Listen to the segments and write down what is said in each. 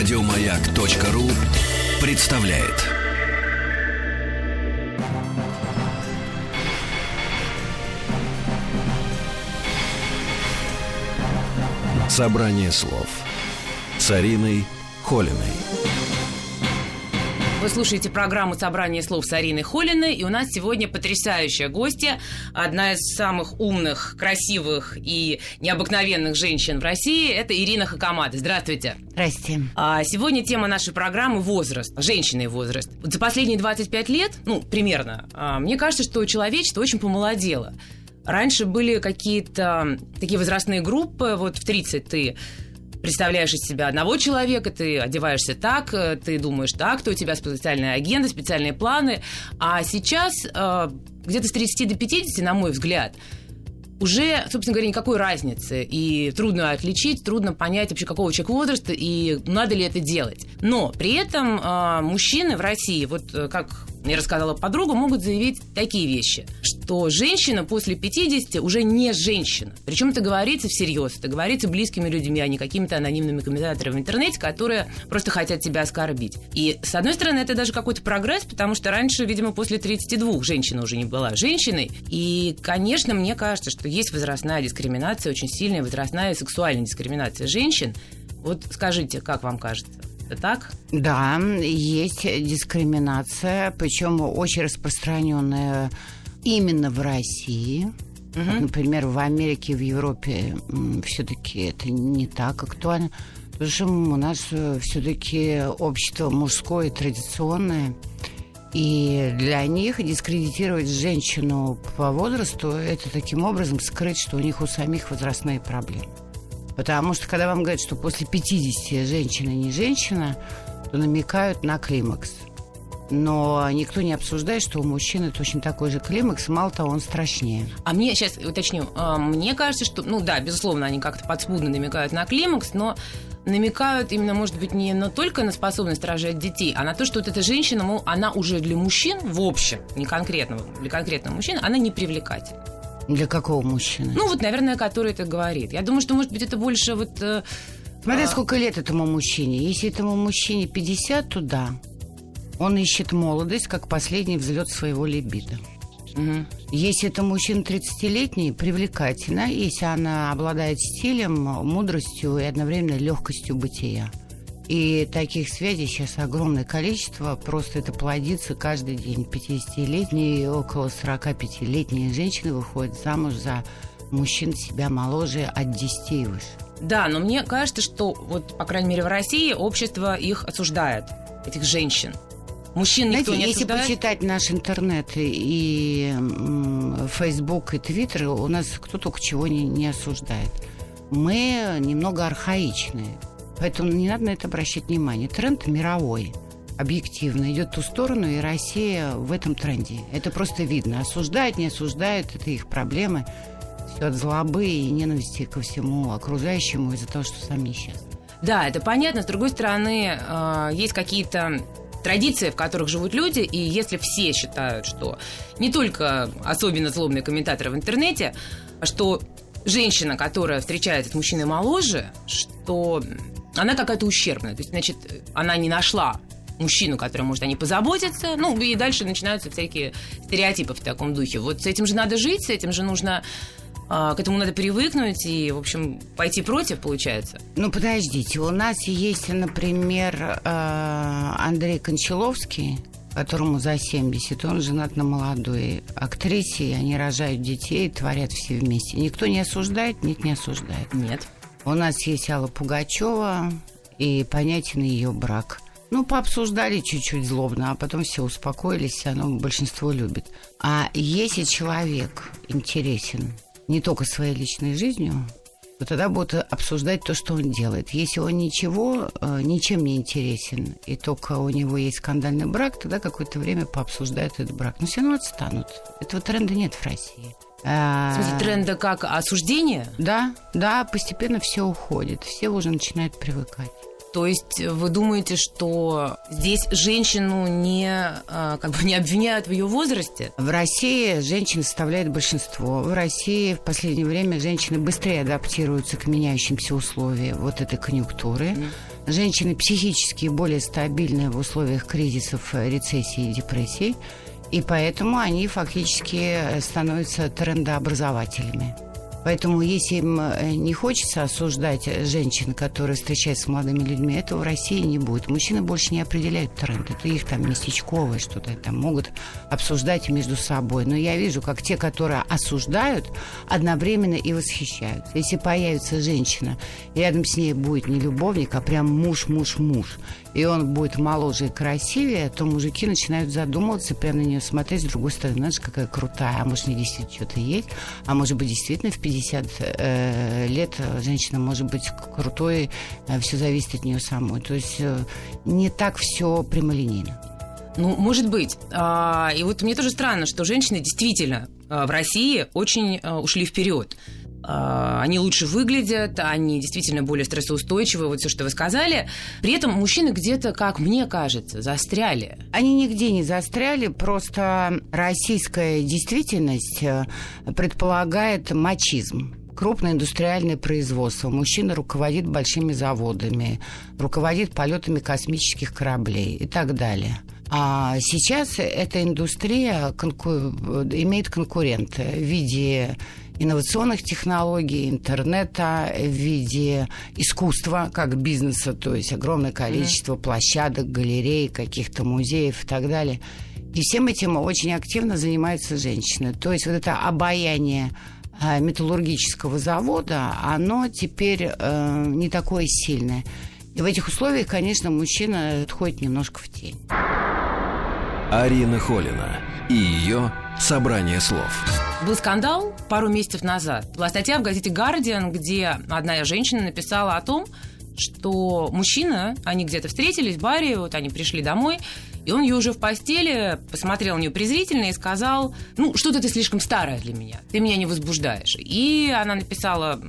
Радиомаяк.ру представляет. Собрание слов с Ариной Холиной. Вы слушаете программу «Собрание слов» с Ариной Холиной, и у нас сегодня потрясающая гостья, одна из самых умных, красивых и необыкновенных женщин в России, это Ирина Хакамада. Здравствуйте. Здрасте. А сегодня тема нашей программы – возраст, женщины и возраст. Вот за последние 25 лет, ну, примерно, а, мне кажется, что человечество очень помолодело. Раньше были какие-то такие возрастные группы, вот в 30 ты представляешь из себя одного человека, ты одеваешься так, э, ты думаешь так, то у тебя специальная агенда, специальные планы. А сейчас э, где-то с 30 до 50, на мой взгляд, уже, собственно говоря, никакой разницы. И трудно отличить, трудно понять вообще, какого человека возраста и надо ли это делать. Но при этом э, мужчины в России, вот э, как мне рассказала подруга, могут заявить такие вещи, что женщина после 50 уже не женщина. Причем это говорится всерьез, это говорится близкими людьми, а не какими-то анонимными комментаторами в интернете, которые просто хотят тебя оскорбить. И, с одной стороны, это даже какой-то прогресс, потому что раньше, видимо, после 32 женщина уже не была женщиной. И, конечно, мне кажется, что есть возрастная дискриминация, очень сильная возрастная и сексуальная дискриминация женщин. Вот скажите, как вам кажется? Это так? Да, есть дискриминация, причем очень распространенная именно в России. Угу. Вот, например, в Америке, в Европе все-таки это не так актуально. Потому что у нас все-таки общество мужское традиционное. И для них дискредитировать женщину по возрасту это таким образом скрыть, что у них у самих возрастные проблемы. Потому что когда вам говорят, что после 50 женщина не женщина, то намекают на климакс. Но никто не обсуждает, что у мужчины точно такой же климакс, мало того, он страшнее. А мне, сейчас уточню, а, мне кажется, что, ну да, безусловно, они как-то подспудно намекают на климакс, но намекают именно, может быть, не на только на способность рожать детей, а на то, что вот эта женщина, мол, она уже для мужчин в общем, не конкретного, для конкретного мужчины, она не привлекательна. Для какого мужчины? Ну, вот, наверное, который это говорит. Я думаю, что, может быть, это больше вот... Э, Смотри, а... сколько лет этому мужчине. Если этому мужчине 50, то да. Он ищет молодость, как последний взлет своего либидо. Угу. Если это мужчина 30-летний, привлекательно, если она обладает стилем, мудростью и одновременно легкостью бытия. И таких связей сейчас огромное количество. Просто это плодится каждый день. 50-летние, около 45-летние женщины выходят замуж за мужчин себя моложе от 10 и выше. Да, но мне кажется, что вот, по крайней мере, в России общество их осуждает, этих женщин. Мужчин Знаете, никто не если осуждает? почитать наш интернет и Facebook и Твиттер, у нас кто только чего не, не осуждает. Мы немного архаичные. Поэтому не надо на это обращать внимание. Тренд мировой объективно идет в ту сторону, и Россия в этом тренде. Это просто видно. Осуждают, не осуждают, это их проблемы. Все от злобы и ненависти ко всему окружающему из-за того, что сами несчастны. Да, это понятно. С другой стороны, э, есть какие-то традиции, в которых живут люди, и если все считают, что не только особенно злобные комментаторы в интернете, что женщина, которая встречается с мужчиной моложе, что она какая-то ущербная. То есть, значит, она не нашла мужчину, который может о ней позаботиться. Ну, и дальше начинаются всякие стереотипы в таком духе. Вот с этим же надо жить, с этим же нужно а, к этому надо привыкнуть и, в общем, пойти против, получается. Ну, подождите, у нас есть, например, э, Андрей Кончаловский, которому за 70, он женат на молодой актрисе, и они рожают детей, творят все вместе. Никто не осуждает, нет, не осуждает. Нет. У нас есть Алла Пугачева и понятен ее брак. Ну, пообсуждали чуть-чуть злобно, а потом все успокоились, оно большинство любит. А если человек интересен не только своей личной жизнью, то тогда будут обсуждать то, что он делает. Если он ничего, э, ничем не интересен, и только у него есть скандальный брак, тогда какое-то время пообсуждают этот брак. Но все равно отстанут. Этого тренда нет в России. В смысле, тренда как осуждение? Да, да, постепенно все уходит. Все уже начинают привыкать. То есть вы думаете, что здесь женщину не, а, как бы не обвиняют в ее возрасте? В России женщин составляет большинство. В России в последнее время женщины быстрее адаптируются к меняющимся условиям вот этой конъюнктуры. Mm Женщины психически более стабильны в условиях кризисов, рецессии и депрессий, и поэтому они фактически становятся трендообразователями. Поэтому, если им э, не хочется осуждать женщин, которые встречаются с молодыми людьми, этого в России не будет. Мужчины больше не определяют тренд. Это их там местечковое что-то там могут обсуждать между собой. Но я вижу, как те, которые осуждают, одновременно и восхищаются. Если появится женщина, рядом с ней будет не любовник, а прям муж-муж-муж, и он будет моложе и красивее, то мужики начинают задумываться, прямо на нее смотреть с другой стороны. Знаешь, какая крутая, а может, не действительно что-то есть, а может быть, действительно в 50 э, лет женщина может быть крутой, э, все зависит от нее самой. То есть э, не так все прямолинейно. Ну, может быть. А, и вот мне тоже странно, что женщины действительно а, в России очень а, ушли вперед. А, они лучше выглядят, они действительно более стрессоустойчивы, вот все, что вы сказали. При этом мужчины где-то, как мне кажется, застряли. Они нигде не застряли, просто российская действительность э, предполагает мачизм крупное индустриальное производство. Мужчина руководит большими заводами, руководит полетами космических кораблей и так далее. А сейчас эта индустрия конку... имеет конкурента в виде инновационных технологий, интернета, в виде искусства как бизнеса, то есть огромное количество mm-hmm. площадок, галерей, каких-то музеев и так далее. И всем этим очень активно занимаются женщины. То есть вот это обаяние а, металлургического завода, оно теперь э, не такое сильное. И в этих условиях, конечно, мужчина отходит немножко в тень. Арина Холина и ее собрание слов. Был скандал пару месяцев назад. Была статья в газете «Гардиан», где одна женщина написала о том, что мужчина, они где-то встретились в баре, вот они пришли домой, и он ее уже в постели посмотрел на нее презрительно и сказал, ну, что-то ты слишком старая для меня, ты меня не возбуждаешь. И она написала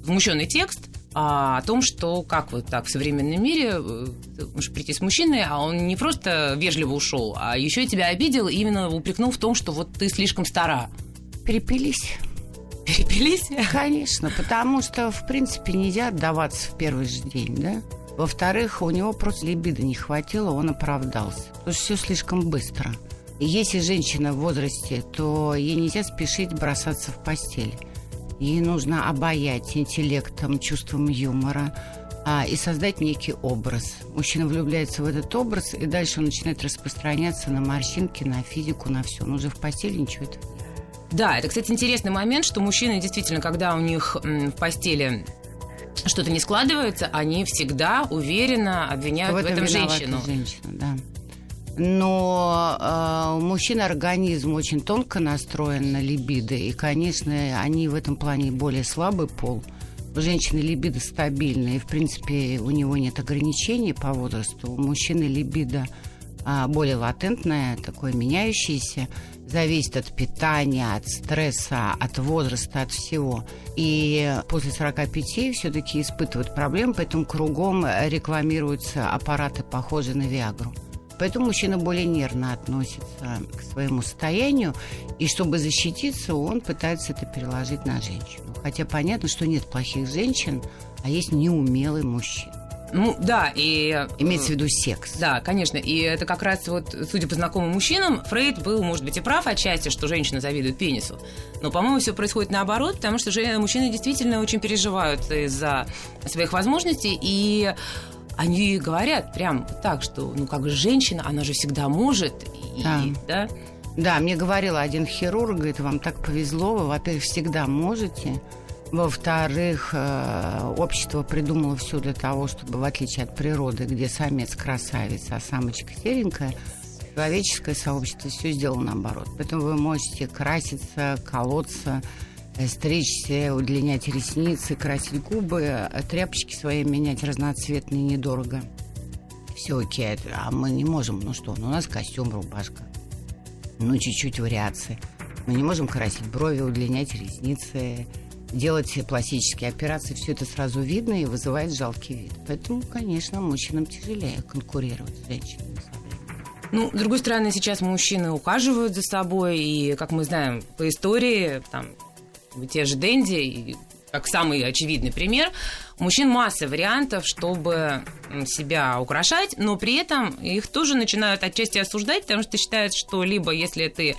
возмущенный текст, а, о том, что как вот так в современном мире э, можешь прийти с мужчиной, а он не просто вежливо ушел, а еще и тебя обидел, именно упрекнул в том, что вот ты слишком стара. Перепились. Перепились? Конечно, потому что, в принципе, нельзя отдаваться в первый же день, да? Во-вторых, у него просто либидо не хватило, он оправдался. Потому что все слишком быстро. И если женщина в возрасте, то ей нельзя спешить бросаться в постель. Ей нужно обаять интеллектом, чувством юмора а, и создать некий образ. Мужчина влюбляется в этот образ, и дальше он начинает распространяться на морщинки, на физику, на все. Но уже в постели ничего этого. Да, это, кстати, интересный момент, что мужчины действительно, когда у них в постели что-то не складывается, они всегда уверенно обвиняют в этом, в этом женщину. женщину да. Но э, у мужчин организм очень тонко настроен на либидо, и, конечно, они в этом плане более слабый пол. У женщины либидо стабильная, и, в принципе, у него нет ограничений по возрасту. У мужчины либидо э, более латентное, такое меняющееся, зависит от питания, от стресса, от возраста, от всего. И после 45 все-таки испытывают проблемы, поэтому кругом рекламируются аппараты, похожие на Виагру. Поэтому мужчина более нервно относится к своему состоянию, и чтобы защититься, он пытается это переложить на женщину. Хотя понятно, что нет плохих женщин, а есть неумелый мужчина. Ну, да, и... Э, Имеется в виду секс. Да, конечно. И это как раз вот, судя по знакомым мужчинам, Фрейд был, может быть, и прав отчасти, что женщина завидует пенису. Но, по-моему, все происходит наоборот, потому что же мужчины действительно очень переживают из-за своих возможностей, и они говорят прям так, что, ну, как женщина, она же всегда может. И, да. да? Да, мне говорил один хирург, говорит, вам так повезло, вы, во-первых, всегда можете, во-вторых, э, общество придумало все для того, чтобы, в отличие от природы, где самец красавец, а самочка серенькая, человеческое сообщество все сделало наоборот. Поэтому вы можете краситься, колоться, стричься, удлинять ресницы, красить губы, а тряпочки свои менять разноцветные недорого. Все окей, а мы не можем, ну что, ну у нас костюм, рубашка, ну чуть-чуть вариации. Мы не можем красить брови, удлинять ресницы, делать пластические операции. Все это сразу видно и вызывает жалкий вид. Поэтому, конечно, мужчинам тяжелее конкурировать с женщинами. Ну, с другой стороны, сейчас мужчины ухаживают за собой, и, как мы знаем по истории, там, те же Дэнди, как самый очевидный пример, у мужчин масса вариантов, чтобы себя украшать, но при этом их тоже начинают отчасти осуждать, потому что считают, что либо если ты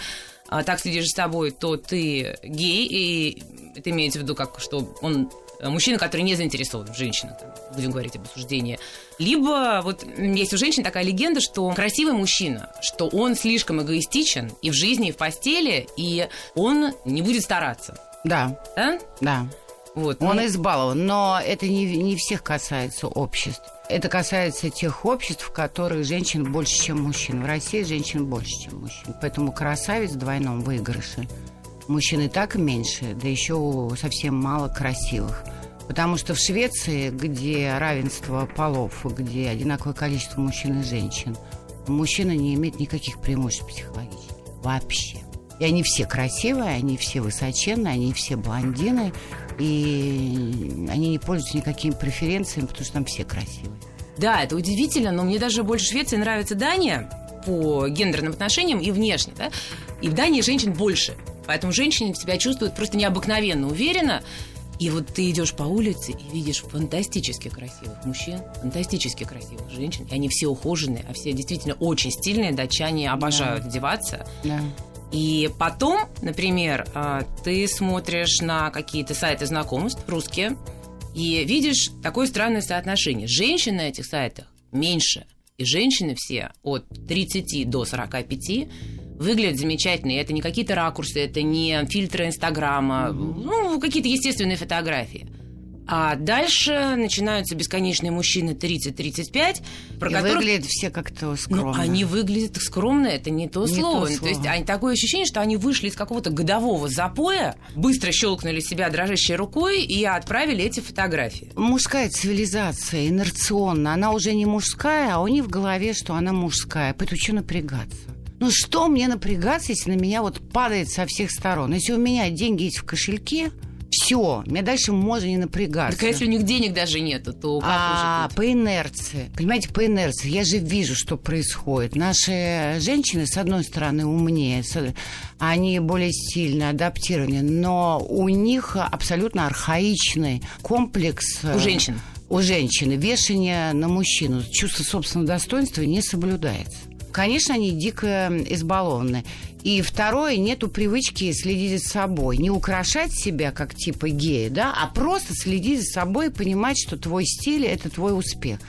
так следишь за собой, то ты гей, и это имеется в виду, как, что он Э, мужчина, который не заинтересован в женщине, там, будем говорить об осуждении. Либо вот есть у женщин такая легенда, что красивый мужчина, что он слишком эгоистичен и в жизни, и в постели, и он не будет стараться. Да. Да? Да. Вот, он ну... избалован, но это не, не всех касается обществ. Это касается тех обществ, в которых женщин больше, чем мужчин. В России женщин больше, чем мужчин. Поэтому красавец в двойном выигрыше – мужчин и так меньше, да еще совсем мало красивых. Потому что в Швеции, где равенство полов, где одинаковое количество мужчин и женщин, мужчина не имеет никаких преимуществ психологических. Вообще. И они все красивые, они все высоченные, они все блондины, и они не пользуются никакими преференциями, потому что там все красивые. Да, это удивительно, но мне даже больше Швеции нравится Дания по гендерным отношениям и внешне, да? И в Дании женщин больше. Поэтому женщины себя чувствуют просто необыкновенно уверенно. И вот ты идешь по улице и видишь фантастически красивых мужчин, фантастически красивых женщин. И они все ухоженные, а все действительно очень стильные. Датчане обожают да. одеваться. Да. И потом, например, а, ты смотришь на какие-то сайты знакомств русские и видишь такое странное соотношение. Женщин на этих сайтах меньше. И женщины все от 30 до 45 выглядят замечательно. И это не какие-то ракурсы, это не фильтры Инстаграма, ну, какие-то естественные фотографии. А дальше начинаются бесконечные мужчины 30-35, про и которых... выглядят все как-то ну, скромно. Ну, они выглядят скромно, это не то, не слово. то слово. То есть они, такое ощущение, что они вышли из какого-то годового запоя, быстро щелкнули себя дрожащей рукой и отправили эти фотографии. Мужская цивилизация инерционна, она уже не мужская, а у них в голове, что она мужская. Поэтому что напрягаться? Ну что мне напрягаться, если на меня вот падает со всех сторон? Если у меня деньги есть в кошельке, все, мне дальше можно не напрягаться. Так а если у них денег даже нету, то как А, по инерции. Понимаете, по инерции. Я же вижу, что происходит. Наши женщины, с одной стороны, умнее, они более сильно адаптированы, но у них абсолютно архаичный комплекс... У женщин. У женщины. Вешание на мужчину. Чувство собственного достоинства не соблюдается конечно, они дико избалованы. И второе, нету привычки следить за собой. Не украшать себя, как типа гея, да, а просто следить за собой и понимать, что твой стиль – это твой успех.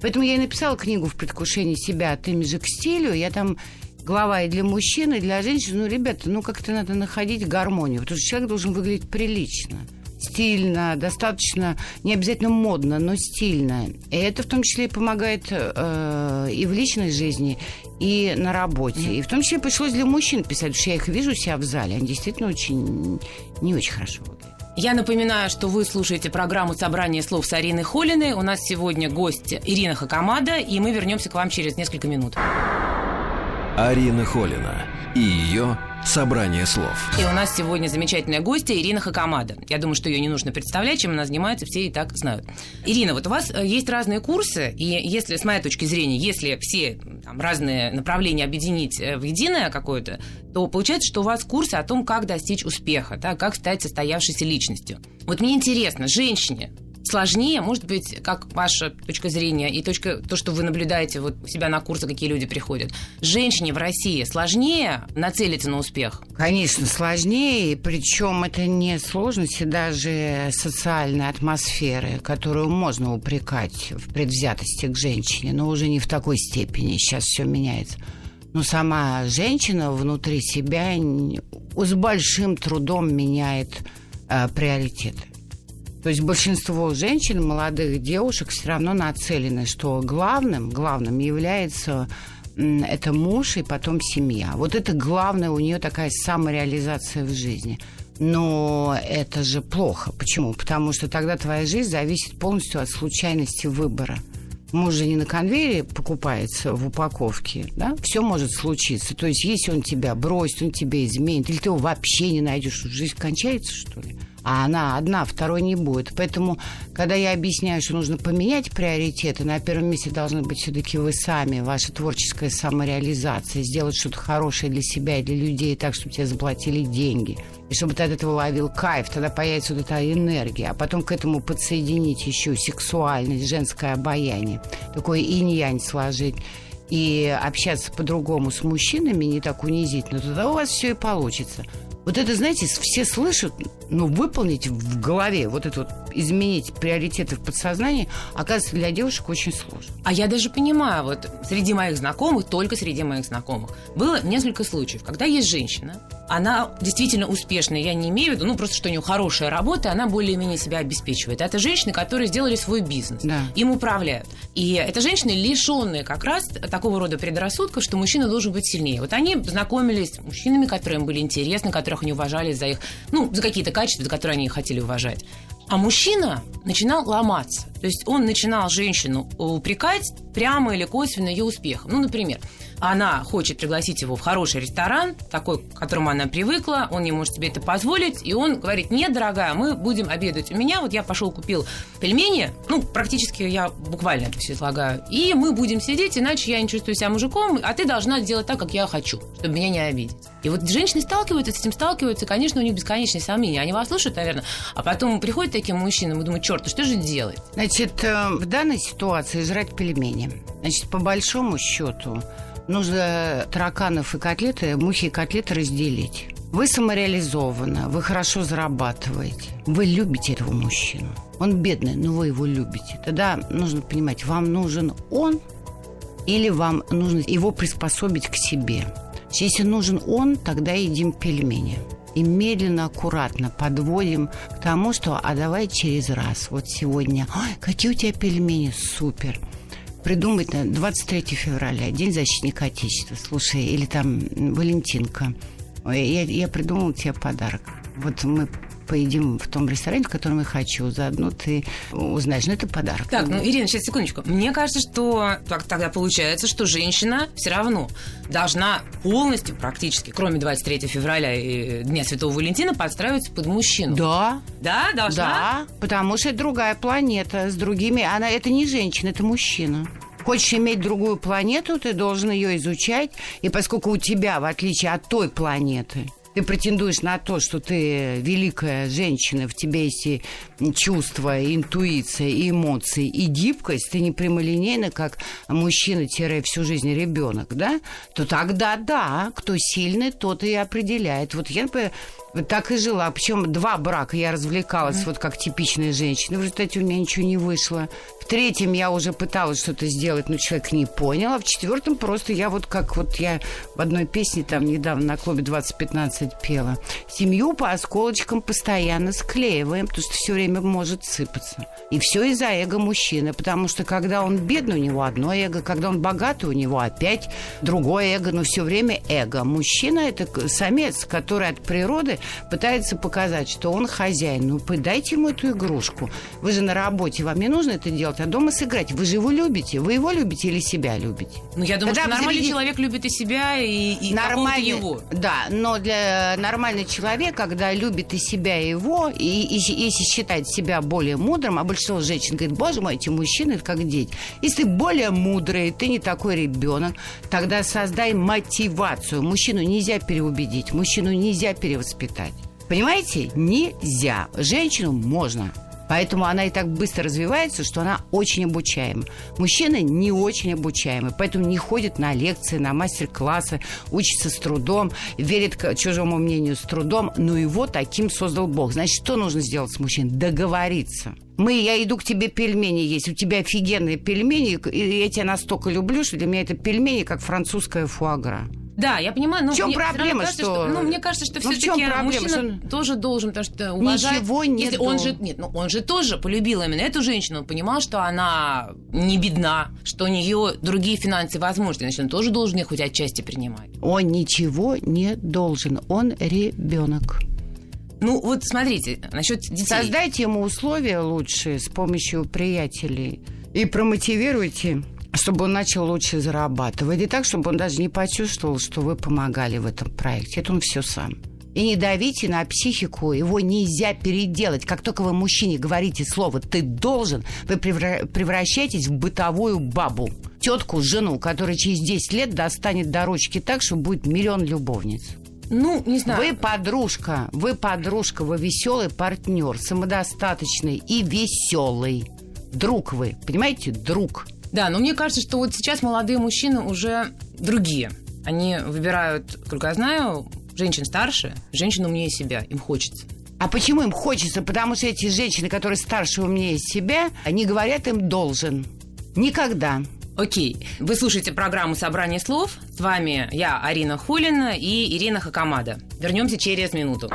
Поэтому я и написала книгу «В предвкушении себя от имиджа к стилю». Я там глава и для мужчин, и для женщин. Ну, ребята, ну как-то надо находить гармонию, потому что человек должен выглядеть прилично стильно, достаточно, не обязательно модно, но стильно. И это в том числе и помогает э, и в личной жизни, и на работе. И в том числе пришлось для мужчин писать, потому что я их вижу себя в зале. Они действительно очень, не очень хорошо выглядят. Я напоминаю, что вы слушаете программу «Собрание слов» с Ариной Холиной. У нас сегодня гость Ирина Хакамада, и мы вернемся к вам через несколько минут. Арина Холина и ее Собрание слов. И у нас сегодня замечательная гостья Ирина Хакамада. Я думаю, что ее не нужно представлять, чем она занимается, все и так знают. Ирина, вот у вас э, есть разные курсы, и если, с моей точки зрения, если все там, разные направления объединить э, в единое какое-то, то получается, что у вас курсы о том, как достичь успеха, да, как стать состоявшейся личностью. Вот мне интересно, женщине, сложнее, может быть, как ваша точка зрения и точка, то, что вы наблюдаете вот у себя на курсы, какие люди приходят. Женщине в России сложнее нацелиться на успех? Конечно, сложнее, причем это не сложности даже социальной атмосферы, которую можно упрекать в предвзятости к женщине, но уже не в такой степени, сейчас все меняется. Но сама женщина внутри себя с большим трудом меняет э, приоритеты. То есть большинство женщин, молодых девушек все равно нацелены, что главным, главным является это муж и потом семья. Вот это главное у нее такая самореализация в жизни. Но это же плохо. Почему? Потому что тогда твоя жизнь зависит полностью от случайности выбора. Муж же не на конвейере покупается в упаковке, да? Все может случиться. То есть, если он тебя бросит, он тебя изменит, или ты его вообще не найдешь, жизнь кончается, что ли? А она одна, второй не будет. Поэтому, когда я объясняю, что нужно поменять приоритеты, на первом месте должны быть все-таки вы сами, ваша творческая самореализация, сделать что-то хорошее для себя и для людей так, чтобы тебе заплатили деньги. И чтобы ты от этого ловил кайф, тогда появится вот эта энергия. А потом к этому подсоединить еще сексуальность, женское обаяние. Такое инь-янь сложить и общаться по-другому с мужчинами, не так унизительно, тогда у вас все и получится. Вот это, знаете, все слышат, но выполнить в голове, вот это вот изменить приоритеты в подсознании, оказывается, для девушек очень сложно. А я даже понимаю, вот среди моих знакомых, только среди моих знакомых, было несколько случаев, когда есть женщина, она действительно успешная, я не имею в виду, ну, просто что у нее хорошая работа, она более-менее себя обеспечивает. Это женщины, которые сделали свой бизнес, да. им управляют. И это женщины, лишенные как раз такого рода предрассудков, что мужчина должен быть сильнее. Вот они знакомились с мужчинами, которые им были интересны, которых они уважали за их, ну, за какие-то качества, за которые они хотели уважать. А мужчина начинал ломаться. То есть он начинал женщину упрекать прямо или косвенно ее успехом. Ну, например, она хочет пригласить его в хороший ресторан, такой, к которому она привыкла, он не может себе это позволить, и он говорит, нет, дорогая, мы будем обедать у меня, вот я пошел купил пельмени, ну, практически я буквально это все излагаю, и мы будем сидеть, иначе я не чувствую себя мужиком, а ты должна делать так, как я хочу, чтобы меня не обидеть. И вот женщины сталкиваются с этим, сталкиваются, конечно, у них бесконечные сомнения, они вас слушают, наверное, а потом приходят таким мужчинам и думают, черт, что же делать? Значит, э, в данной ситуации жрать пельмени. Значит, по большому счету, нужно тараканов и котлеты, мухи и котлеты разделить. Вы самореализованы, вы хорошо зарабатываете, вы любите этого мужчину. Он бедный, но вы его любите. Тогда нужно понимать, вам нужен он или вам нужно его приспособить к себе. Если нужен он, тогда едим пельмени. И медленно, аккуратно подводим к тому, что а давай через раз. Вот сегодня, Ой, какие у тебя пельмени, супер придумать на 23 февраля, День защитника Отечества, слушай, или там Валентинка. Я, я придумала тебе подарок. Вот мы поедим в том ресторане, в котором я хочу. Заодно ты узнаешь. Ну, это подарок. Так, ну, Ирина, сейчас, секундочку. Мне кажется, что так, тогда получается, что женщина все равно должна полностью, практически, кроме 23 февраля и Дня Святого Валентина, подстраиваться под мужчину. Да. Да, должна? Да, потому что это другая планета с другими... Она, это не женщина, это мужчина. Хочешь иметь другую планету, ты должен ее изучать. И поскольку у тебя, в отличие от той планеты, ты претендуешь на то, что ты великая женщина, в тебе есть и чувства, и интуиция, и эмоции, и гибкость, ты не прямолинейна, как мужчина-всю жизнь ребенок, да, то тогда да, кто сильный, тот и определяет. Вот я, например, так и жила. Причем два брака я развлекалась, mm-hmm. вот как типичная женщина. В результате у меня ничего не вышло. В третьем я уже пыталась что-то сделать, но человек не понял. А в четвертом просто я вот как вот я в одной песне там недавно на клубе 2015 пела. Семью по осколочкам постоянно склеиваем, потому что все время может сыпаться. И все из-за эго мужчины, потому что когда он бедный, у него одно эго, когда он богатый, у него опять другое эго, но все время эго. Мужчина – это самец, который от природы пытается показать, что он хозяин. Ну, дайте ему эту игрушку. Вы же на работе, вам не нужно это делать, а дома сыграть. Вы же его любите. Вы его любите или себя любите? Ну, я думаю, Тогда что нормальный заведи... человек любит и себя, и, и нормальный, его. Да, но для нормального человека, когда любит и себя, и его, и, и если считает себя более мудрым, а большинство женщин говорит, боже мой, эти мужчины как дети. Если ты более мудрый, ты не такой ребенок, тогда создай мотивацию. Мужчину нельзя переубедить, мужчину нельзя перевоспитать воспитать. Понимаете? Нельзя. Женщину можно. Поэтому она и так быстро развивается, что она очень обучаема. Мужчина не очень обучаемый, поэтому не ходит на лекции, на мастер-классы, учится с трудом, верит чужому мнению с трудом, но его таким создал Бог. Значит, что нужно сделать с мужчиной? Договориться. Мы, я иду к тебе пельмени есть, у тебя офигенные пельмени, и я тебя настолько люблю, что для меня это пельмени, как французская фуагра. Да, я понимаю, но в чем проблема, кажется, что... что... Ну, мне кажется, что ну, все-таки мужчина что... тоже должен, потому что уважать... Ничего не Если он же, нет, ну, он же тоже полюбил именно эту женщину, он понимал, что она не бедна, что у нее другие финансы возможны, значит, он тоже должен их хоть отчасти принимать. Он ничего не должен, он ребенок. Ну, вот смотрите, насчет детей. Создайте ему условия лучшие с помощью приятелей и промотивируйте чтобы он начал лучше зарабатывать. И так, чтобы он даже не почувствовал, что вы помогали в этом проекте. Это он все сам. И не давите на психику, его нельзя переделать. Как только вы мужчине говорите слово «ты должен», вы превращаетесь в бытовую бабу. Тетку, жену, которая через 10 лет достанет до ручки так, что будет миллион любовниц. Ну, не знаю. Вы подружка, вы подружка, вы веселый партнер, самодостаточный и веселый. Друг вы, понимаете, друг. Да, но мне кажется, что вот сейчас молодые мужчины уже другие. Они выбирают, сколько я знаю, женщин старше, женщин умнее себя. Им хочется. А почему им хочется? Потому что эти женщины, которые старше умнее себя, они говорят им должен. Никогда. Окей. Вы слушаете программу «Собрание слов». С вами я, Арина Холина и Ирина Хакамада. Вернемся через минуту.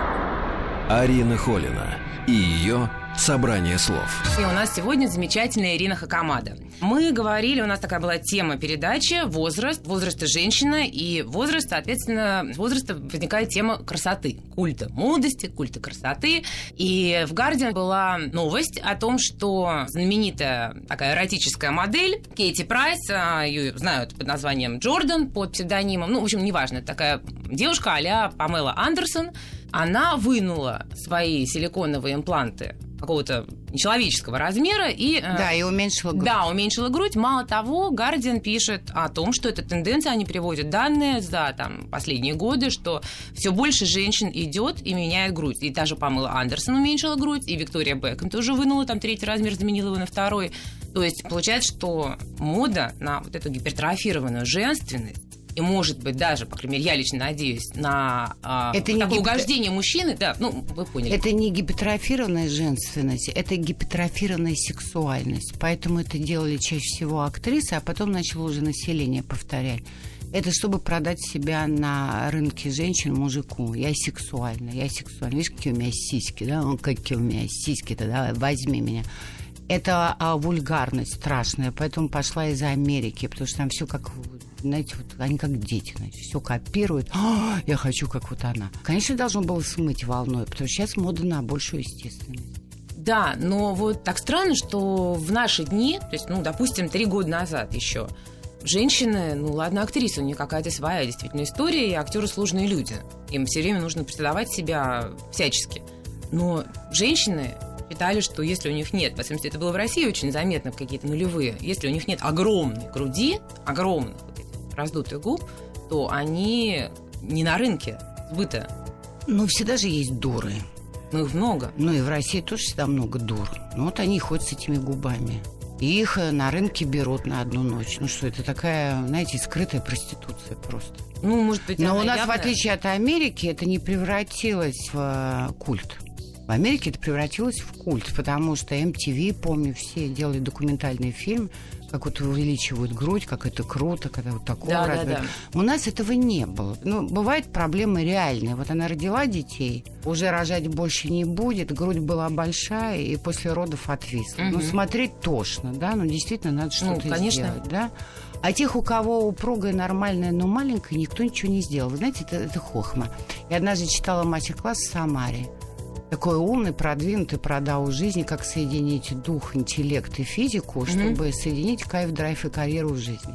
Арина Холина и ее Собрание слов. И у нас сегодня замечательная Ирина Хакамада. Мы говорили, у нас такая была тема передачи «Возраст», «Возраст и женщина», и возраст, соответственно, возраста возникает тема красоты, культа молодости, культа красоты. И в «Гардиан» была новость о том, что знаменитая такая эротическая модель Кейти Прайс, а, ее знают под названием Джордан, под псевдонимом, ну, в общем, неважно, такая девушка а Памела Андерсон, она вынула свои силиконовые импланты какого-то нечеловеческого размера и... Э, да, и уменьшила грудь. Да, уменьшила грудь. Мало того, Гардиан пишет о том, что эта тенденция, они приводят данные за там, последние годы, что все больше женщин идет и меняет грудь. И даже Памела Андерсон уменьшила грудь, и Виктория Бекхэм тоже вынула там третий размер, заменила его на второй. То есть получается, что мода на вот эту гипертрофированную женственность и, может быть, даже, по крайней мере, я лично надеюсь, на э, это такое гип... угождение мужчины, да, ну, вы поняли. Это не гипертрофированная женственность, это гипертрофированная сексуальность. Поэтому это делали чаще всего актрисы, а потом начало уже население повторять. Это чтобы продать себя на рынке женщин мужику. Я сексуальна, я сексуальна. Видишь, какие у меня сиськи, да? Ну, какие у меня сиськи-то, давай, возьми меня. Это а, вульгарность страшная, поэтому пошла из Америки, потому что там все как знаете, вот они как дети, значит, все копируют. А, я хочу, как вот она. Конечно, должно было смыть волной, потому что сейчас мода на большую естественность. Да, но вот так странно, что в наши дни, то есть, ну, допустим, три года назад еще, женщины, ну ладно, актриса, у нее какая-то своя действительно история, и актеры сложные люди. Им все время нужно представлять себя всячески. Но женщины считали, что если у них нет, в смысле, это было в России очень заметно в какие-то нулевые, если у них нет огромной груди, огромных раздутых губ, то они не на рынке сбыта. Ну, всегда же есть дуры. Ну, их много. Ну, и в России тоже всегда много дур. Ну, вот они ходят с этими губами. И их э, на рынке берут на одну ночь. Ну что, это такая, знаете, скрытая проституция просто. Ну, может быть, Но у нас, явно... в отличие от Америки, это не превратилось в э, культ. В Америке это превратилось в культ, потому что MTV, помню, все делали документальный фильм как вот увеличивают грудь, как это круто, когда вот такого да, размера. Да, да. У нас этого не было. Ну, бывают проблемы реальные. Вот она родила детей, уже рожать больше не будет, грудь была большая, и после родов отвисла. Угу. Ну, смотреть тошно, да, ну, действительно, надо ну, что-то ну, конечно. сделать, да. А тех, у кого упругая, нормальная, но маленькая, никто ничего не сделал. Вы знаете, это, это хохма. Я однажды читала мастер-класс в Самаре такой умный, продвинутый продал жизни, как соединить дух, интеллект и физику, mm-hmm. чтобы соединить кайф, драйв и карьеру в жизни.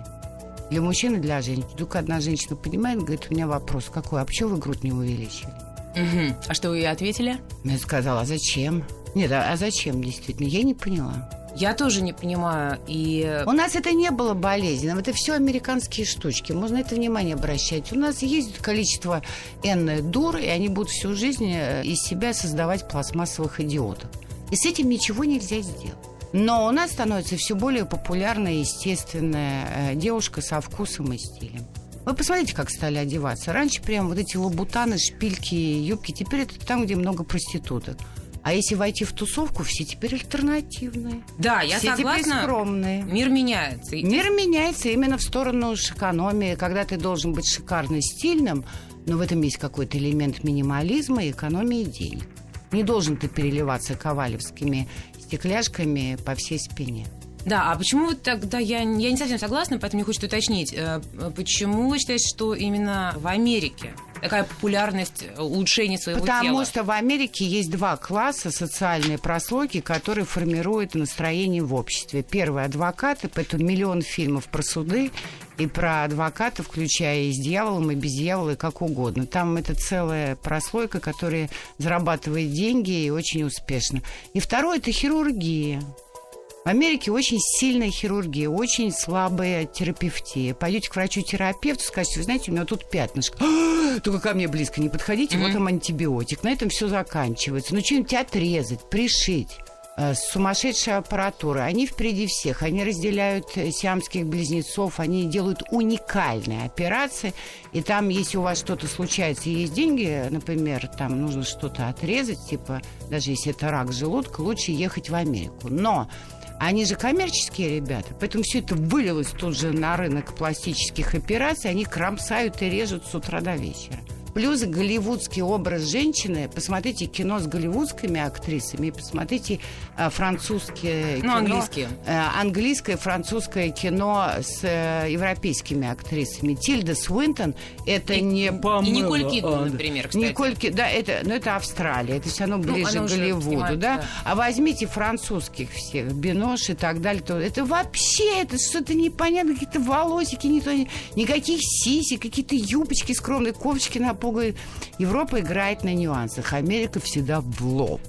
Для мужчин и для женщин. Вдруг одна женщина понимает, говорит, у меня вопрос какой, а почему вы грудь не увеличили? Угу. А что вы ей ответили? Я сказала, а зачем? Нет, а, а зачем действительно? Я не поняла. Я тоже не понимаю. И... У нас это не было болезненным. Это все американские штучки. Можно это внимание обращать. У нас есть количество энное дур, и они будут всю жизнь э, из себя создавать пластмассовых идиотов. И с этим ничего нельзя сделать. Но у нас становится все более популярная, естественная э, девушка со вкусом и стилем. Вы посмотрите, как стали одеваться. Раньше прям вот эти лабутаны, шпильки, юбки. Теперь это там, где много проституток. А если войти в тусовку, все теперь альтернативные. Да, я все согласна. теперь скромные. Мир меняется. Мир меняется именно в сторону экономии, когда ты должен быть шикарно стильным, но в этом есть какой-то элемент минимализма и экономии денег. Не должен ты переливаться ковалевскими стекляшками по всей спине. Да, а почему вот тогда я, я не совсем согласна, поэтому мне хочется уточнить, э, почему вы считаете, что именно в Америке такая популярность э, улучшения своего Потому тела? Потому что в Америке есть два класса социальной прослойки, которые формируют настроение в обществе. Первый – адвокаты, поэтому миллион фильмов про суды, и про адвоката, включая и с дьяволом, и без дьявола, и как угодно. Там это целая прослойка, которая зарабатывает деньги и очень успешно. И второе – это хирургия. В Америке очень сильная хирургия, очень слабая терапевтия. Пойдете к врачу-терапевту, скажете, вы знаете, у меня тут пятнышко. «А, только ко мне близко не подходите, mm-hmm. вот вам антибиотик. На этом все заканчивается. Ну, что-нибудь отрезать, пришить э, сумасшедшая аппаратура. Они впереди всех. Они разделяют э, сиамских близнецов. Они делают уникальные операции. И там, если у вас что-то случается и есть деньги, например, там нужно что-то отрезать, типа, даже если это рак желудка, лучше ехать в Америку. Но они же коммерческие ребята, поэтому все это вылилось тут же на рынок пластических операций, они кромсают и режут с утра до вечера. Плюс голливудский образ женщины. Посмотрите кино с голливудскими актрисами, посмотрите э, французские ну, кино. английские. Э, английское, французское кино с э, европейскими актрисами. Тильда Свинтон это и, не Памела И Николь Кидман, например, кстати. Николь Кидман, да, это, ну, это Австралия, это все равно ну, ближе ну, к Голливуду, да? да? А возьмите французских всех, Бинош и так далее, то это вообще, это что-то непонятно, какие-то волосики, не то, никаких сисек, какие-то юбочки скромные, ковчики на пугает. Европа играет на нюансах, Америка всегда в лоб.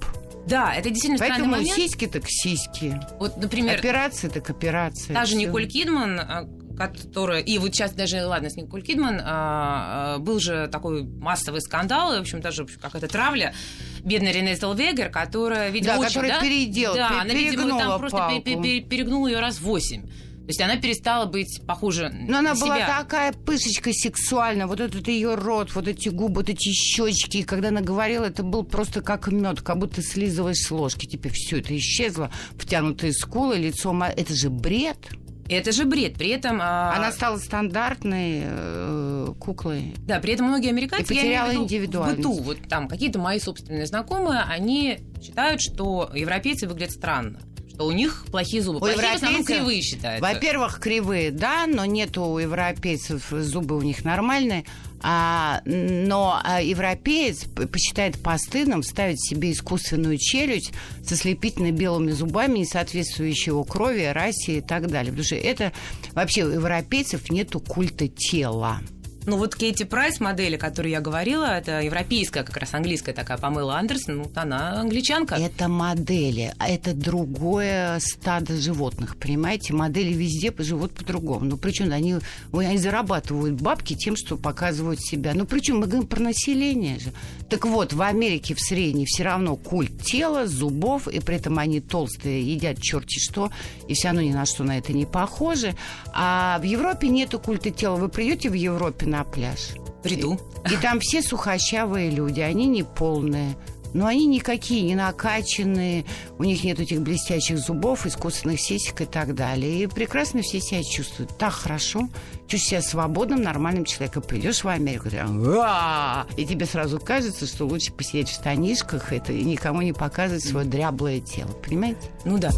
Да, это действительно Поэтому момент. сиськи так сиськи. Вот, например... Операции так операции. Та же Николь Кидман, а, которая... И вот сейчас даже, ладно, с Николь Кидман а, а, был же такой массовый скандал, и, в общем, даже какая-то травля бедная Рене Зелвегер, которая, видимо, да, очень... которая да, переделала, да, она, видимо, там просто палку. перегнула ее раз восемь. То есть она перестала быть похожа Но она на была себя. такая пышечка сексуальная, вот этот ее рот, вот эти губы, вот эти щечки. И когда она говорила, это был просто как мед, как будто слизываешь с ложки. Теперь все это исчезло, втянутые скулы, лицо. Это же бред. Это же бред. При этом... А... Она стала стандартной э, куклой. Да, при этом многие американцы... И потеряла я индивидуальность. В быту, вот там какие-то мои собственные знакомые, они считают, что европейцы выглядят странно что у них плохие зубы. У плохие в основном европейцев- кривые считаются. Во-первых, кривые, да, но нет у европейцев зубы у них нормальные. А, но а, европеец посчитает постыдным ставить себе искусственную челюсть со слепительно белыми зубами, не соответствующей его крови, расе и так далее. Потому что это вообще у европейцев нету культа тела. Ну вот Кейти Прайс, модели, о которой я говорила, это европейская, как раз английская такая Памела Андерсон, ну, она англичанка. Это модели, а это другое стадо животных, понимаете? Модели везде живут по-другому. Ну, причем они, они зарабатывают бабки тем, что показывают себя. Ну, причем мы говорим про население же. Так вот, в Америке в средней все равно культ тела, зубов, и при этом они толстые, едят черти что, и все равно ни на что на это не похожи. А в Европе нету культа тела. Вы придете в Европе на пляж, Приду. и там все сухощавые люди, они не полные. Но они никакие, не накачанные, у них нет этих блестящих зубов, искусственных сисек и так далее. И прекрасно все себя чувствуют. Так хорошо. Чувствуешь себя свободным, нормальным человеком. Придешь в Америку, и тебе сразу кажется, что лучше посидеть в штанишках это, и никому не показывать свое дряблое тело. Понимаете? Ну да.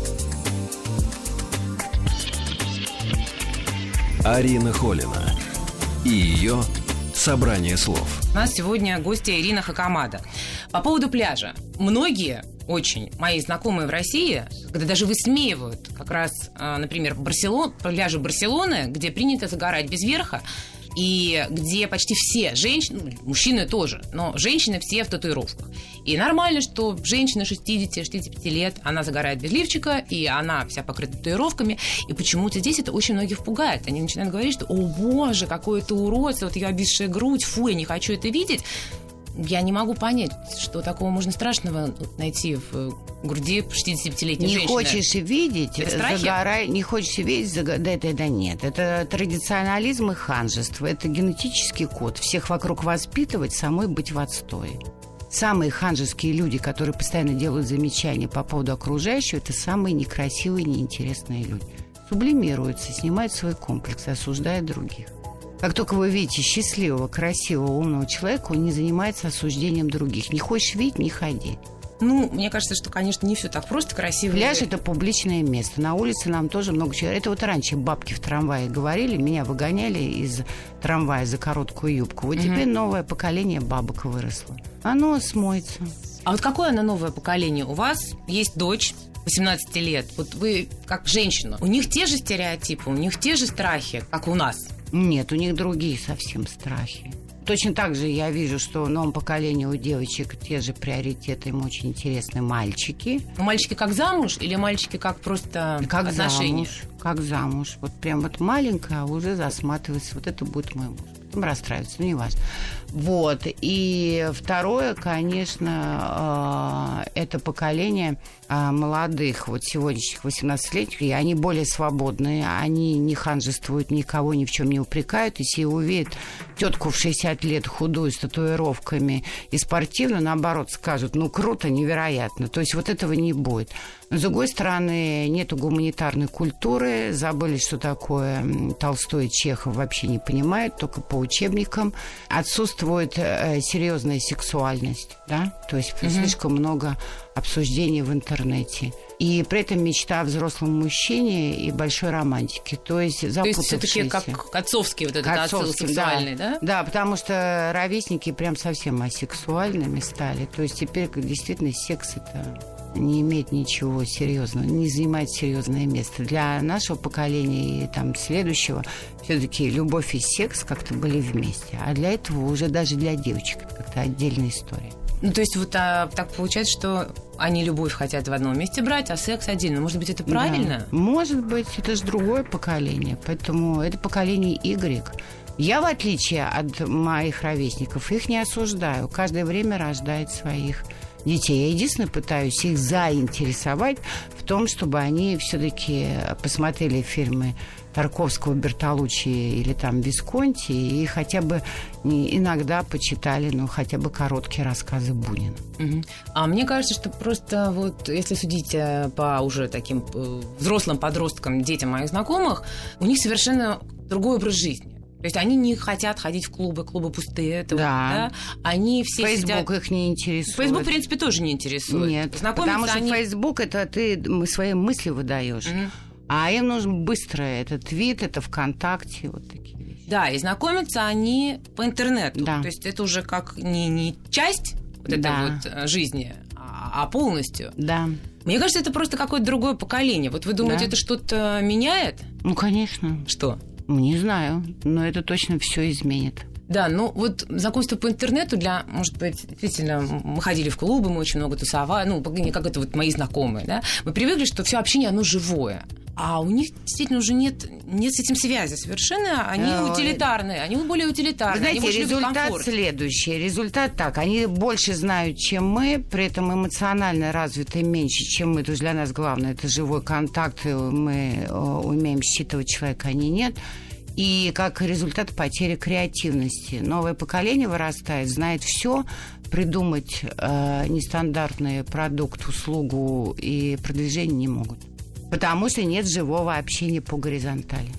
Арина Холина и ее собрание слов. У нас сегодня гостья Ирина Хакамада. По поводу пляжа. Многие очень мои знакомые в России, когда даже высмеивают как раз, а, например, Барселон, пляжи Барселоны, где принято загорать без верха, и где почти все женщины, ну, мужчины тоже, но женщины все в татуировках. И нормально, что женщина 60-65 лет, она загорает без лифчика, и она вся покрыта татуировками, и почему-то здесь это очень многих пугает. Они начинают говорить, что, о боже, какое это уродство, вот ее обвисшая грудь, фу, я не хочу это видеть. Я не могу понять, что такого можно страшного найти в груди 65-летней Не женщины. хочешь видеть, Это страхи? загорай, не хочешь видеть, зага- да, да, да, нет. Это традиционализм и ханжество. Это генетический код. Всех вокруг воспитывать, самой быть в отстое. Самые ханжеские люди, которые постоянно делают замечания по поводу окружающего, это самые некрасивые, неинтересные люди. Сублимируются, снимают свой комплекс, осуждая других. Как только вы видите счастливого, красивого, умного человека, он не занимается осуждением других. Не хочешь видеть, не ходи. Ну, мне кажется, что, конечно, не все так просто красиво. Пляж – это публичное место. На улице нам тоже много чего. Это вот раньше бабки в трамвае говорили, меня выгоняли из трамвая за короткую юбку. Вот теперь новое поколение бабок выросло. Оно смоется. А вот какое оно новое поколение? У вас есть дочь 18 лет. Вот вы как женщина. У них те же стереотипы, у них те же страхи, как у нас. Нет, у них другие совсем страхи. Точно так же я вижу, что в новом поколении у девочек те же приоритеты. Им очень интересны мальчики. Мальчики как замуж или мальчики как просто как отношения? Замуж, как замуж. Вот прям вот маленькая, а уже засматривается. Вот это будет мой муж потом расстраиваться, ну, не важно. Вот. И второе, конечно, э, это поколение э, молодых, вот сегодняшних 18-летних, и они более свободные, они не ханжествуют, никого ни в чем не упрекают. Если увидят тетку в 60 лет худую с татуировками и спортивную, наоборот, скажут, ну, круто, невероятно. То есть вот этого не будет. Но, с другой стороны, нету гуманитарной культуры, забыли, что такое Толстой и Чехов, вообще не понимают, только по учебникам. Отсутствует э, серьезная сексуальность, да, то есть mm-hmm. слишком много обсуждений в интернете. И при этом мечта о взрослом мужчине и большой романтике. То есть запутавшиеся. То есть все-таки как отцовский вот этот отцовский, сексуальный, да. да? Да, потому что ровесники прям совсем асексуальными стали. То есть теперь действительно секс это не имеет ничего серьезного, не занимает серьезное место. Для нашего поколения и там следующего все-таки любовь и секс как-то были вместе. А для этого уже даже для девочек как-то отдельная история. Ну, то есть вот а, так получается, что они любовь хотят в одном месте брать, а секс отдельно. Может быть, это правильно? Да. Может быть, это же другое поколение. Поэтому это поколение Y. Я, в отличие от моих ровесников, их не осуждаю. Каждое время рождает своих детей. Я единственное пытаюсь их заинтересовать в том, чтобы они все-таки посмотрели фильмы Тарковского, Бертолуччи или там Висконти и хотя бы иногда почитали, ну, хотя бы короткие рассказы Бунина. А мне кажется, что просто вот, если судить э, по уже таким э, взрослым подросткам, детям моих знакомых, у них совершенно другой образ жизни. То есть они не хотят ходить в клубы, клубы пустые. Это да. Вот, да. Они все Фейсбук сидят... их не интересует. Фейсбук, в принципе, тоже не интересует. Нет, потому что они... Фейсбук это ты свои мысли выдаешь. Угу. А им нужен быстро это твит, это ВКонтакте, вот такие вещи. Да, и знакомятся они по интернету. Да. То есть это уже как не, не часть вот этой Да. вот э, жизни, а, а полностью. Да. Мне кажется, это просто какое-то другое поколение. Вот вы думаете, Да. это что-то меняет? Ну, конечно. Что? Не знаю, но это точно все изменит. Да, ну вот знакомство по интернету для, может быть, действительно, мы ходили в клубы, мы очень много тусовали, ну, как это вот мои знакомые, да, мы привыкли, что все общение, оно живое. А у них действительно уже нет, нет с этим связи совершенно. Они Э, утилитарные, они более утилитарные. знаете, результат следующий. Результат так. Они больше знают, чем мы, при этом эмоционально развиты меньше, чем мы. То есть для нас главное это живой контакт. Мы э, умеем считывать человека, они нет. И как результат потери креативности. Новое поколение вырастает, знает все, придумать э, нестандартный продукт, услугу и продвижение не могут. Потому что нет живого общения по горизонтали.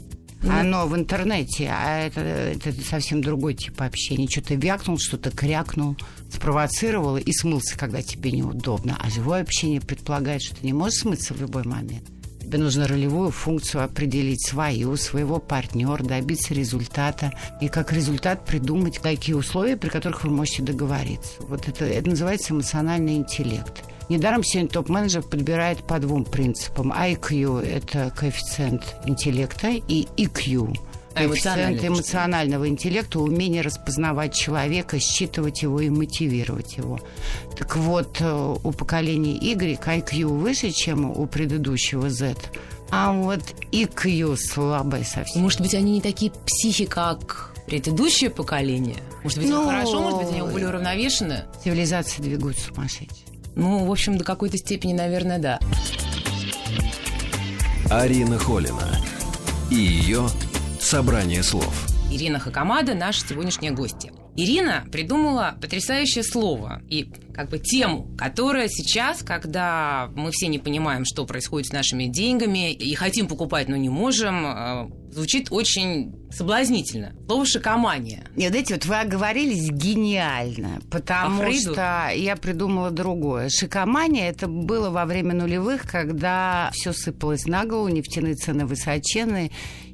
Оно в интернете, а это, это совсем другой тип общения. Что-то вякнул, что-то крякнул, спровоцировал и смылся, когда тебе неудобно. А живое общение предполагает, что ты не можешь смыться в любой момент. Тебе нужно ролевую функцию определить свою, своего партнера, добиться результата. И как результат придумать, какие условия, при которых вы можете договориться. Вот это, это называется эмоциональный интеллект. Недаром сегодня топ-менеджер подбирает по двум принципам. IQ – это коэффициент интеллекта, и EQ А, коэффициент эмоционального интеллекта, умение распознавать человека, считывать его и мотивировать его. Так вот, э, у поколения Y IQ выше, чем у предыдущего Z, а вот EQ слабое совсем. Может быть, они не такие психи, как предыдущее поколение? Может быть, Ну, хорошо, может быть, они более уравновешены? Цивилизация двигают сумасшедшие. Ну, в общем, до какой-то степени, наверное, да. Арина Холина и ее собрание слов. Ирина Хакамада, наша сегодняшняя гостья. Ирина придумала потрясающее слово и как бы тему, которая сейчас, когда мы все не понимаем, что происходит с нашими деньгами и хотим покупать, но не можем, э, звучит очень соблазнительно. Слово «шикомания». Нет, знаете, вот вы оговорились гениально, потому По Фрейду? что я придумала другое. Шикомания это было во время нулевых, когда все сыпалось на голову, нефтяные цены высоченные,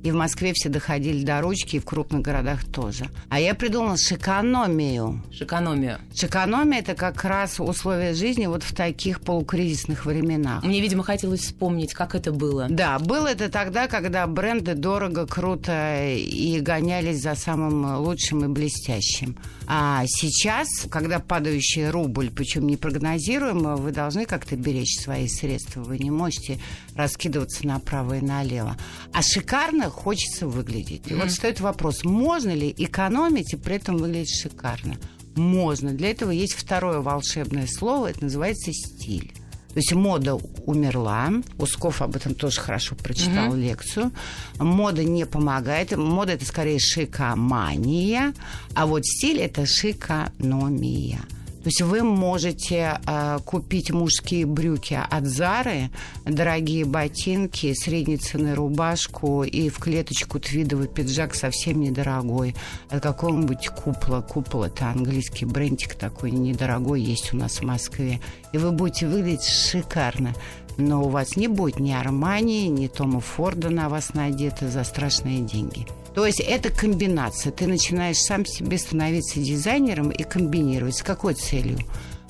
и в Москве все доходили до ручки, и в крупных городах тоже. А я придумала шикономию. Шикономия. Шикономия это как раз условия жизни вот в таких полукризисных временах. Мне, видимо, хотелось вспомнить, как это было. Да, было это тогда, когда бренды дорого, круто и гонялись за самым лучшим и блестящим. А сейчас, когда падающий рубль, причем непрогнозируемо, вы должны как-то беречь свои средства. Вы не можете раскидываться направо и налево. А шикарно хочется выглядеть. И mm-hmm. вот стоит вопрос, можно ли экономить и при этом выглядеть шикарно? Можно. Для этого есть второе волшебное слово, это называется стиль. То есть мода умерла. Усков об этом тоже хорошо прочитал mm-hmm. лекцию. Мода не помогает. Мода это скорее шикомания, а вот стиль это шикономия. То есть вы можете э, купить мужские брюки от Зары, дорогие ботинки, средней цены рубашку и в клеточку твидовый пиджак совсем недорогой. От какого-нибудь купла. Купол – это английский брендик такой недорогой, есть у нас в Москве. И вы будете выглядеть шикарно но у вас не будет ни Армани, ни Тома Форда на вас надеты за страшные деньги. То есть это комбинация. Ты начинаешь сам себе становиться дизайнером и комбинировать. С какой целью?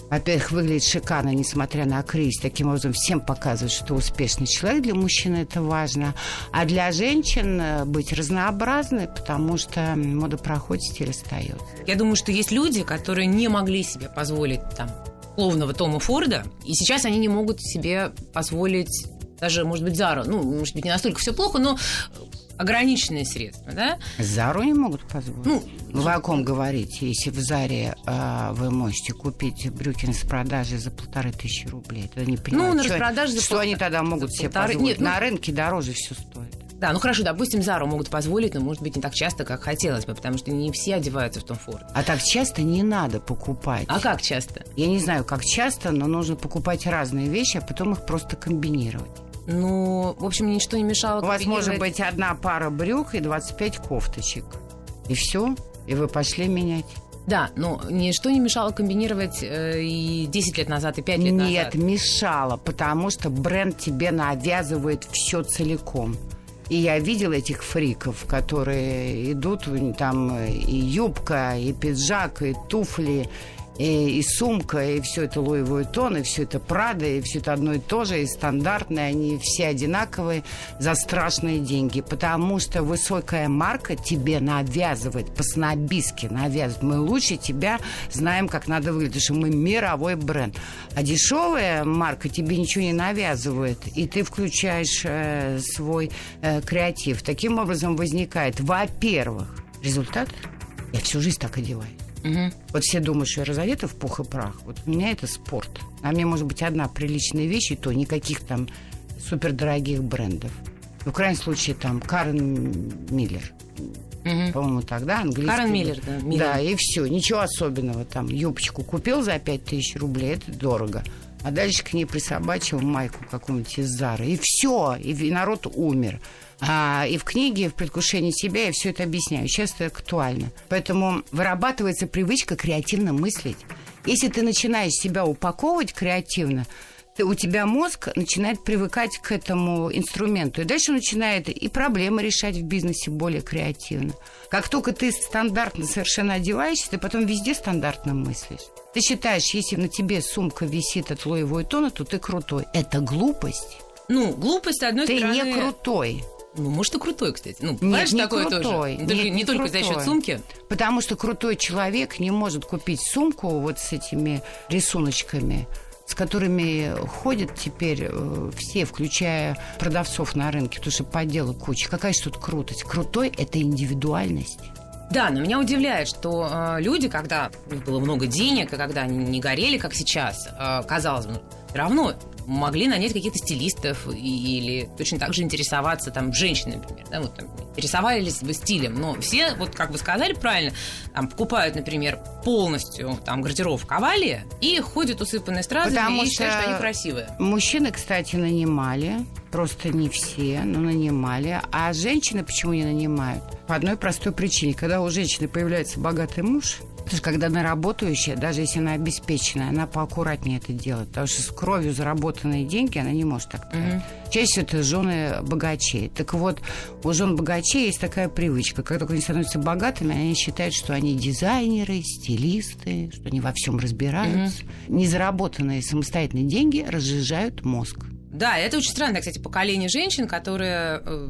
Во-первых, выглядит шикарно, несмотря на кризис. Таким образом, всем показывать, что успешный человек. Для мужчины это важно. А для женщин э, быть разнообразной, потому что мода проходит, стиль остается. Я думаю, что есть люди, которые не могли себе позволить там условного Тома Форда, и сейчас они не могут себе позволить даже, может быть, Зару. Ну, может быть, не настолько все плохо, но ограниченные средства, да? Зару не могут позволить. Ну, вы о ком говорите? Если в Заре э, вы можете купить брюки с продажи за полторы тысячи рублей, это не понимаю, ну, на распродаже за что пол... они тогда могут себе полторы... позволить? Нет, ну... На рынке дороже все стоит. Да, ну хорошо, допустим, Зару могут позволить, но, может быть, не так часто, как хотелось бы, потому что не все одеваются в Том Форд. А так часто не надо покупать. А как часто? Я не знаю, как часто, но нужно покупать разные вещи, а потом их просто комбинировать. Ну, в общем, ничто не мешало. У вас может быть одна пара брюк и 25 кофточек. И все. И вы пошли менять. Да, но ничто не мешало комбинировать э, и 10 лет назад, и 5 лет Нет, назад. Нет, мешало, потому что бренд тебе навязывает все целиком. И я видела этих фриков, которые идут, там и юбка, и пиджак, и туфли, и, и сумка, и все это Луи Вуитон, и все это Прада, и все это одно и то же, и стандартные, они все одинаковые за страшные деньги, потому что высокая марка тебе навязывает, по-снобистски навязывает. Мы лучше тебя знаем, как надо выглядеть, что мы мировой бренд. А дешевая марка тебе ничего не навязывает, и ты включаешь э, свой э, креатив. Таким образом возникает, во-первых, результат. Я всю жизнь так одеваюсь. Угу. Вот все думают, что я разодета в пух и прах. Вот у меня это спорт. А мне может быть одна приличная вещь, и то никаких там супердорогих брендов. В крайнем случае там Карен Миллер. Угу. По-моему, тогда английский. Карен Миллер, да. Миллер. Да, и все. Ничего особенного. Там юбочку купил за 5000 рублей, это дорого. А дальше к ней присобачил майку какую-нибудь из Зары. И все. И народ умер. А, и в книге «В предвкушении себя» я все это объясняю. Сейчас это актуально. Поэтому вырабатывается привычка креативно мыслить. Если ты начинаешь себя упаковывать креативно, у тебя мозг начинает привыкать к этому инструменту. И дальше начинает и проблемы решать в бизнесе более креативно. Как только ты стандартно совершенно одеваешься, ты потом везде стандартно мыслишь. Ты считаешь, если на тебе сумка висит от Луи Вуиттона, то ты крутой. Это глупость. Ну, глупость, одной ты стороны... Ты не крутой. Ну, может, и крутой, кстати. Ну, Нет, не такое крутой. тоже. Нет, не, не только крутой. за счет сумки. Потому что крутой человек не может купить сумку вот с этими рисуночками, с которыми ходят теперь э, все, включая продавцов на рынке, потому что подделок куча. Какая же тут крутость? Крутой – это индивидуальность. Да, но меня удивляет, что э, люди, когда было много денег, и когда они не горели, как сейчас, э, казалось бы, равно могли нанять каких-то стилистов или точно так же интересоваться там женщины, например, да, вот там, интересовались бы стилем, но все, вот как вы сказали правильно, там покупают, например, полностью там гардероб Кавалия и ходят усыпанные стразами Потому и считают, что они красивые. Мужчины, кстати, нанимали, просто не все, но нанимали, а женщины почему не нанимают? По одной простой причине, когда у женщины появляется богатый муж, Потому что когда она работающая, даже если она обеспеченная, она поаккуратнее это делает. Потому что с кровью заработанные деньги она не может так тратить. Mm-hmm. Чаще всего это жены богачей. Так вот, у жен богачей есть такая привычка. Как только они становятся богатыми, они считают, что они дизайнеры, стилисты, что они во всем разбираются. Mm-hmm. Незаработанные самостоятельные деньги разжижают мозг. Да, это очень странное, кстати, поколение женщин, которые э,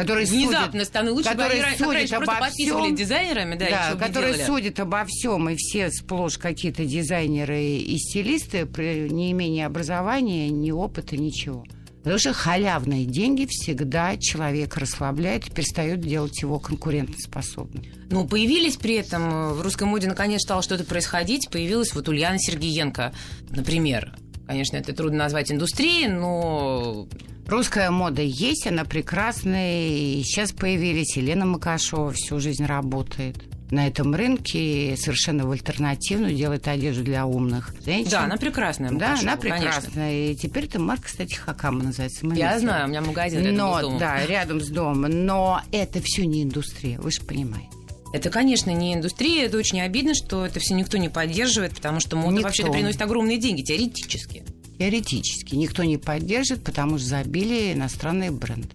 которые внезапно станут лучше, которые они, судят обо просто всем, дизайнерами, да, да которые судят обо всем, и все сплошь какие-то дизайнеры и стилисты, не имея образования, ни опыта, ничего. Потому что халявные деньги всегда человек расслабляет и перестает делать его конкурентоспособным. Ну, появились при этом, э, в русской моде наконец стало что-то происходить, появилась вот Ульяна Сергеенко, например. Конечно, это трудно назвать индустрией, но Русская мода есть, она прекрасная. И сейчас появились Елена Макашова, всю жизнь работает на этом рынке совершенно в альтернативную делает одежду для умных женщин. Да, она прекрасная. Да, она прекрасная. Конечно. И теперь это марка, кстати, Хакама называется. Мы Я знаю, у меня магазин рядом Но, с домом. Да, рядом с домом. Но это все не индустрия, вы же понимаете. Это, конечно, не индустрия, это очень обидно, что это все никто не поддерживает, потому что мода вообще-то приносит огромные деньги, теоретически. Теоретически. Никто не поддержит, потому что забили иностранные бренды.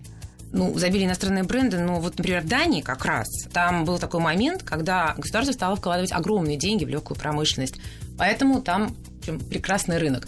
Ну, забили иностранные бренды, но вот, например, в Дании как раз там был такой момент, когда государство стало вкладывать огромные деньги в легкую промышленность. Поэтому там общем, прекрасный рынок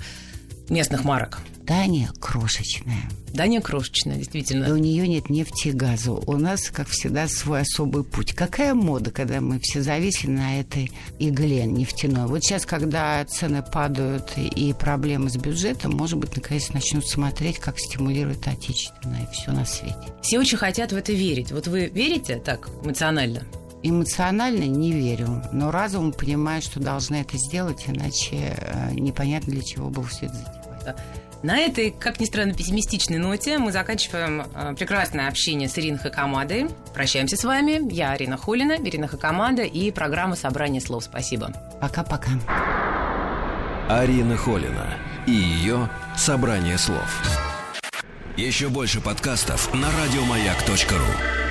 местных марок. Дания крошечная. Дания крошечная, действительно. И у нее нет нефти и газа. У нас, как всегда, свой особый путь. Какая мода, когда мы все зависли на этой игле нефтяной? Вот сейчас, когда цены падают и проблемы с бюджетом, может быть, наконец начнут смотреть, как стимулирует отечественное и все на свете. Все очень хотят в это верить. Вот вы верите так эмоционально? Эмоционально не верю, но разумом понимаю, что должны это сделать, иначе э, непонятно для чего было все это затевать. На этой, как ни странно, пессимистичной ноте мы заканчиваем э, прекрасное общение с Ириной Хакамадой. Прощаемся с вами. Я Арина Холина, Ирина Хакамада и программа «Собрание слов». Спасибо. Пока-пока. Арина Холина и ее «Собрание слов». Еще больше подкастов на радиомаяк.ру